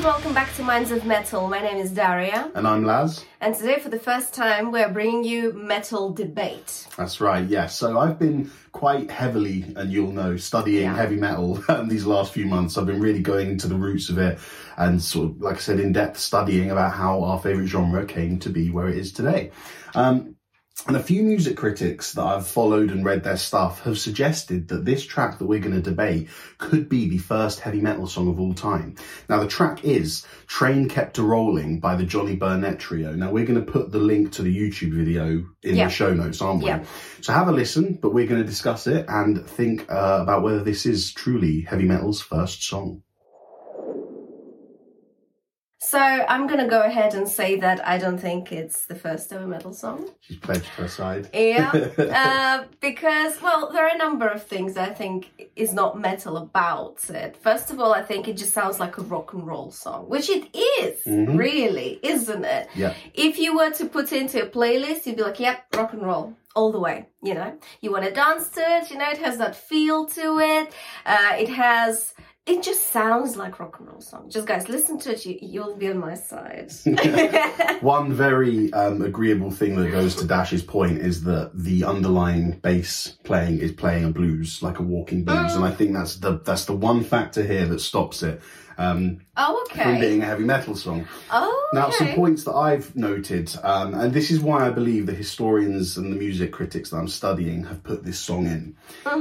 and welcome back to Minds of Metal. My name is Daria, And I'm Laz. and today, for the first time, we're bringing you metal debate. That's right, yes. So I've been quite heavily, and you'll know, studying Yeah. heavy metal these last few months. I've been really going into the roots of it and sort of, like I said, in depth studying about how our favourite genre came to be where it is today. Um, and a few music critics that I've followed and read their stuff have suggested that this track that we're going to debate could be the first heavy metal song of all time. Now, the track is Train Kept a Rolling by the Johnny Burnette Trio. Now, we're going to put the link to the YouTube video in Yeah. the show notes, aren't we? Yeah. So have a listen, but we're going to discuss it and think uh, about whether this is truly heavy metal's first song. So, I'm gonna go ahead and say that I don't think it's the first ever metal song. She's pledged her side. Yeah, uh, because, well, there are a number of things I think is not metal about it. First of all, I think it just sounds like a rock and roll song, which it is, Mhm. really, isn't it? Yeah. If you were to put it into a playlist, you'd be like, yep, rock and roll. All the way, you know. You want to dance to it, you know. It has that feel to it. Uh, it has. It just sounds like rock and roll song. Just guys, listen to it. You, you'll be on my side. One very um, agreeable thing that goes to Dash's point is that the underlying bass playing is playing a blues, like a walking blues, and I think that's the that's the one factor here that stops it um, oh, from being a heavy metal song. Oh, okay. Now, some points that I've noted, um, and this is why I believe the historians and the music critics that I'm studying have put this song in.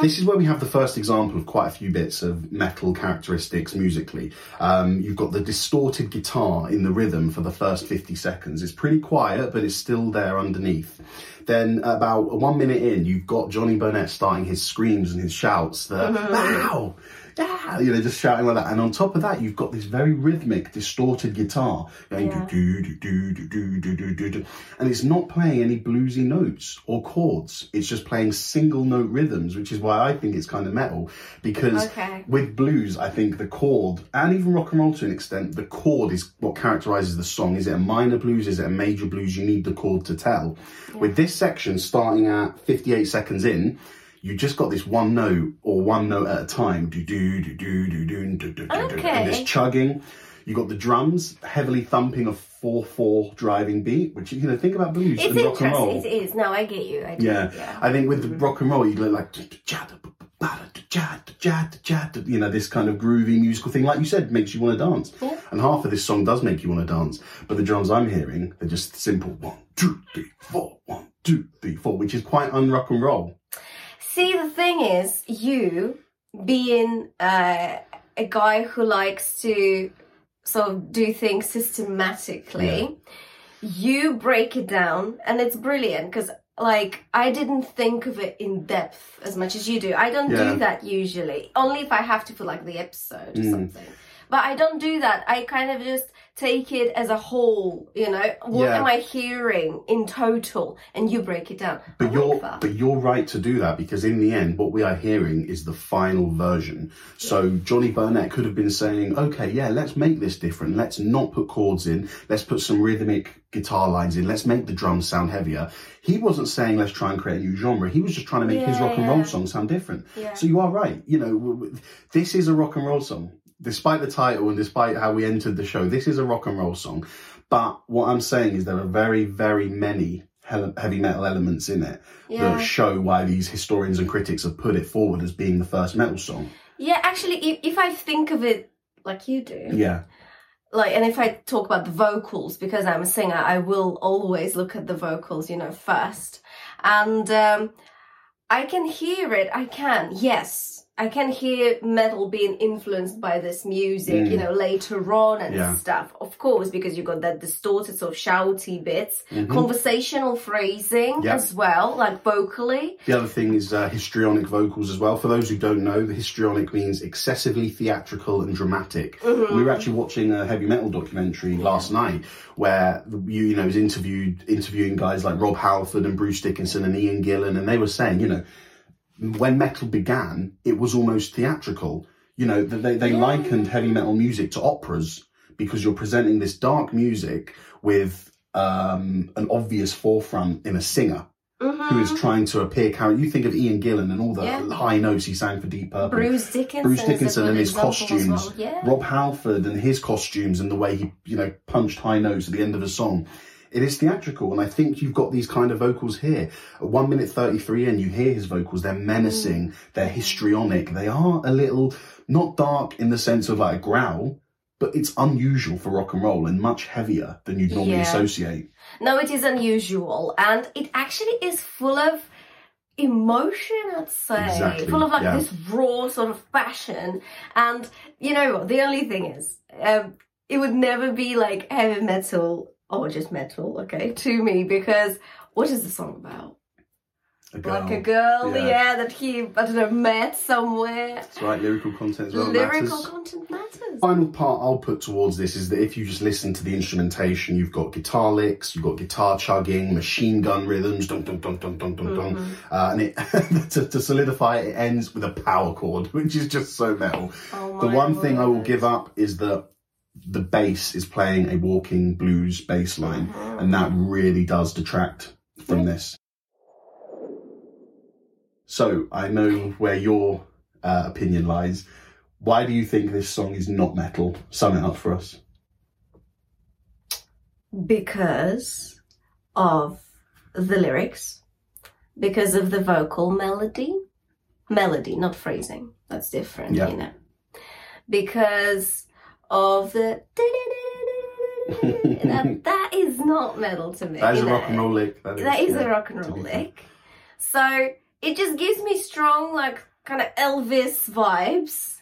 This is where we have the first example of quite a few bits of metal characteristics musically. Um, you've got the distorted guitar in the rhythm for the first 50 seconds. It's pretty quiet, but it's still there underneath. Then, about one minute in, you've got Johnny Burnette starting his screams and his shouts. The wow, yeah, you know, just shouting like that. And on top of that, you've got this very rhythmic, distorted guitar going Yeah. do do do do do do do do do, and it's not playing any bluesy notes or chords. It's just playing single note rhythms, which is why I think it's kind of metal. Because Okay. with blues, I think the chord and even rock and roll to an extent, the chord is what characterizes the song. Is it a minor blues? Is it a major blues? You need the chord to tell. With this section starting at 58 seconds in, you just got this one note or one note at a time. Do do do do do do do do do. Okay. And this chugging. You got the drums heavily thumping a four four driving beat, which you know think about blues It's and rock and roll. It is. No, I get you. I do. Yeah. yeah. I think with the mm-hmm. rock and roll, you look like you know this kind of groovy musical thing, like you said, makes you want to dance. Yeah. And half of this song does make you want to dance, but the drums I'm hearing they're just simple one, two, three, four, one, two, three, four, which is quite unrock and roll. See, the thing is, you being uh, a guy who likes to sort of do things systematically, you break it down, and it's brilliant because. Like I didn't think of it in depth as much as you do. I don't Yeah. do that usually. Only if I have to for like the episode or Mm. something. But I don't do that. I kind of just take it as a whole, you know. What Yeah. am I hearing in total? And you break it down. But like you're that. but you're right to do that because in the end, what we are hearing is the final version. So Johnny Burnette could have been saying, "Okay, yeah, let's make this different. Let's not put chords in. Let's put some rhythmic guitar lines in. Let's make the drums sound heavier." He wasn't saying, "Let's try and create a new genre." He was just trying to make his Yeah, rock and roll song sound different. Yeah. So you are right. You know, this is a rock and roll song. Despite the title and despite how we entered the show, this is a rock and roll song. But what I'm saying is there are very, very many heavy metal elements in it Yeah. that show why these historians and critics have put it forward as being the first metal song. Yeah, actually, if, if I think of it like you do, Yeah, like, and if I talk about the vocals, because I'm a singer, I will always look at the vocals, you know, first. And um, I can hear it. I can, yes. I can hear metal being influenced by this music, you Mm. know, later on and Yeah. stuff. Of course, because you've got that distorted sort of shouty bits, Mhm. conversational phrasing Yeah. as well, like vocally. The other thing is uh, histrionic vocals as well. For those who don't know, the histrionic means excessively theatrical and dramatic. Mm-hmm. We were actually watching a heavy metal documentary last night where you, you know was interviewed interviewing guys like Rob Halford and Bruce Dickinson and Ian Gillan, and they were saying, you know, when metal began, it was almost theatrical. You know, they they likened heavy metal music to operas because you're presenting this dark music with um, an obvious forefront in a singer. who is trying to appear character. You think of Ian Gillan and all the Yeah. high notes he sang for Deep Purple. Bruce Dickinson. Bruce Dickinson and his costumes, well. Yeah. Rob Halford and his costumes and the way he, you know, punched high notes at the end of a song. It is theatrical, and I think you've got these kind of vocals here. At one minute thirty-three, and you hear his vocals. They're menacing. They're histrionic. They are a little not dark in the sense of like a growl, but it's unusual for rock and roll and much heavier than you'd normally Yeah. associate. No, it is unusual, and it actually is full of emotion. I'd say Exactly, full of like yeah. this raw sort of passion. And you know what? The only thing is, um, it would never be like heavy metal or just metal, okay, to me because what is the song about? A girl. Like a girl, Yeah. yeah. that he I don't know met somewhere. That's right. Lyrical content as well Lyrical matters. content matters. final part I'll put towards this is that if you just listen to the instrumentation, you've got guitar licks, you've got guitar chugging, machine gun rhythms, dun dun dun dun dun dun dun, Mm-hmm. uh, and it to, to solidify it, it ends with a power chord, which is just so metal. Oh The one thing I will give up is that the bass is playing a walking blues bass line, and that really does detract from this. So I know where your uh, opinion lies. Why do you think this song is not metal? Sum it up for us. because of the lyrics, because of the vocal melody, melody, not phrasing. That's different, Yeah. you know. Because of the that, that is not metal to me. That is a rock and roll lick. That is yeah, a rock and roll lick. So it just gives me strong, like, kind of Elvis vibes.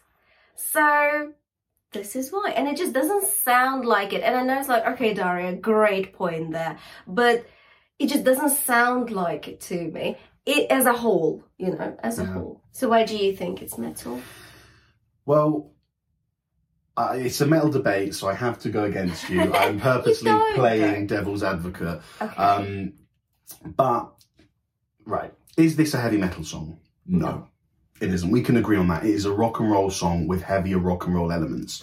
So this is why. And it just doesn't sound like it. And I know it's like, okay, Daria, great point there. But it just doesn't sound like it to me. It as a whole, you know, as a Yeah. whole. So why do you think it's metal? Well, uh, it's a metal debate, so I have to go against you. I'm purposely don't, playing devil's advocate. Okay. Um, but right, is this a heavy metal song? No, it isn't. We can agree on that. It is a rock and roll song with heavier rock and roll elements.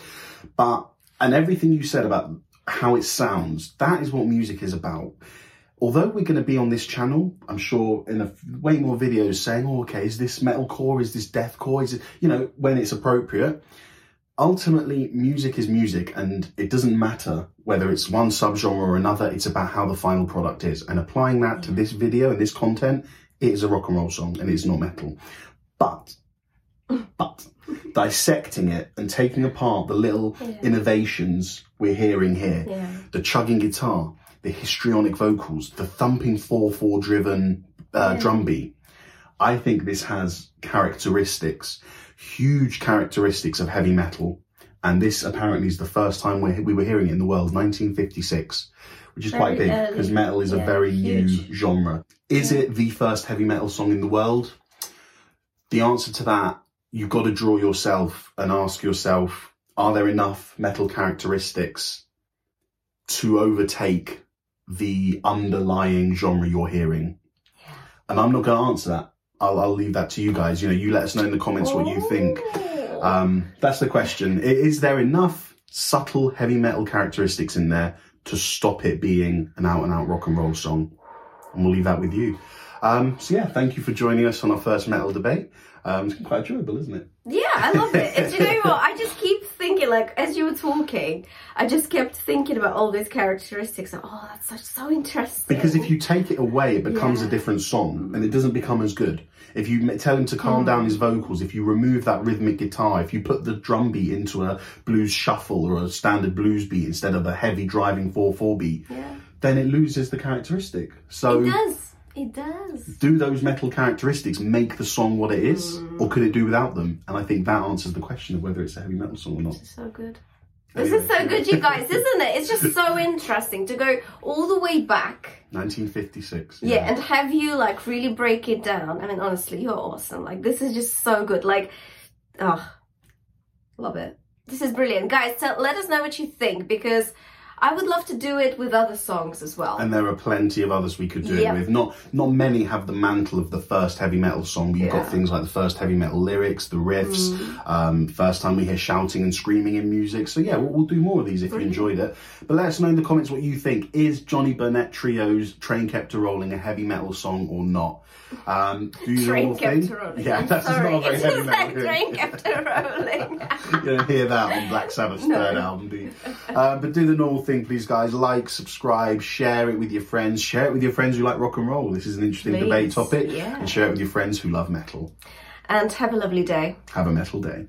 But and everything you said about how it sounds, that is what music is about. Although we're going to be on this channel, I'm sure in a way more videos saying, "Oh, okay, is this metalcore? Is this deathcore? Is it you know when it's appropriate?" Ultimately, music is music, and it doesn't matter whether it's one subgenre or another. It's about how the final product is, and applying that to this video and this content, it is a rock and roll song, and it's not metal. But, but dissecting it and taking apart the little Yeah. innovations we're hearing here, yeah. the chugging guitar, the histrionic vocals, the thumping 4-4 driven uh, Yeah. drum beat. I think this has characteristics, huge characteristics of heavy metal. And this apparently is the first time we we were hearing it in the world, 1956, which is quite big because metal is a very huge. new genre. Is it the first heavy metal song in the world? The answer to that, you've got to draw yourself and ask yourself, are there enough metal characteristics to overtake the underlying genre you're hearing? Yeah. And I'm not going to answer that. I'll, I'll leave that to you guys. You know, you let us know in the comments what you think. Um, that's the question. Is there enough subtle heavy metal characteristics in there to stop it being an out and out rock and roll song? And we'll leave that with you. Um, so yeah, thank you for joining us on our first metal debate. Um, it's quite enjoyable, isn't it? Yeah, I love it. And do you know what? I just keep thinking, like, as you were talking, I just kept thinking about all these characteristics. Like, oh, that's such, so interesting. Because if you take it away, it becomes a different song and it doesn't become as good. If you tell him to calm down his vocals, if you remove that rhythmic guitar, if you put the drum beat into a blues shuffle or a standard blues beat instead of a heavy driving 4-4 beat, Yeah. then it loses the characteristic. So It does. It does. do those metal characteristics make the song what it is, Mm. or could it do without them? And I think that answers the question of whether it's a heavy metal song or not. This is so good. This is so good, you guys, isn't it? It's just so interesting to go all the way back. 1956. Yeah, and have you like really break it down. I mean, honestly, you're awesome. Like, this is just so good. Like, oh, love it. This is brilliant. Guys, tell, let us know what you think because I would love to do it with other songs as well. And there are plenty of others we could do Yep. it with. Not not many have the mantle of the first heavy metal song, but you've got things like the first heavy metal lyrics, the riffs, Mm. um, first time we hear shouting and screaming in music. So yeah, we'll, we'll do more of these if you enjoyed it. But let us know in the comments what you think. Is Johnny Burnette Trio's Train Kept a Rolling a heavy metal song or not? Um, do you Train know kept thing? rolling. Yeah, I'm that's sorry. not a very heavy metal. train kept rolling. you don't hear that on Black Sabbath's No. third album, do you? Uh, but do the normal thing, please, guys. Like, subscribe, share it with your friends. Share it with your friends who like rock and roll. This is an interesting Please, debate topic. yeah. And share it with your friends who love metal. and have a lovely day. Have a metal day.